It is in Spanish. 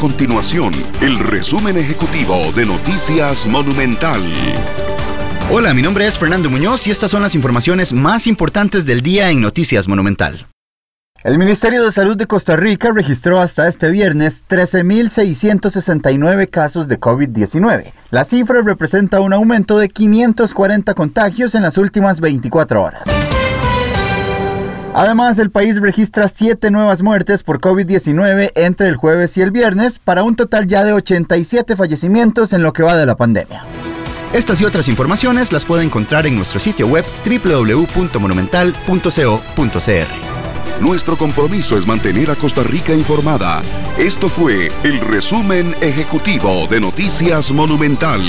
continuación el resumen ejecutivo de Noticias Monumental. Hola, mi nombre es Fernando Muñoz y estas son las informaciones más importantes del día en Noticias Monumental. El Ministerio de Salud de Costa Rica registró hasta este viernes 13.669 casos de COVID-19. La cifra representa un aumento de 540 contagios en las últimas 24 horas. Además, el país registra siete nuevas muertes por COVID-19 entre el jueves y el viernes, para un total ya de 87 fallecimientos en lo que va de la pandemia. Estas y otras informaciones las puede encontrar en nuestro sitio web www.monumental.co.cr. Nuestro compromiso es mantener a Costa Rica informada. Esto fue el resumen ejecutivo de Noticias Monumental.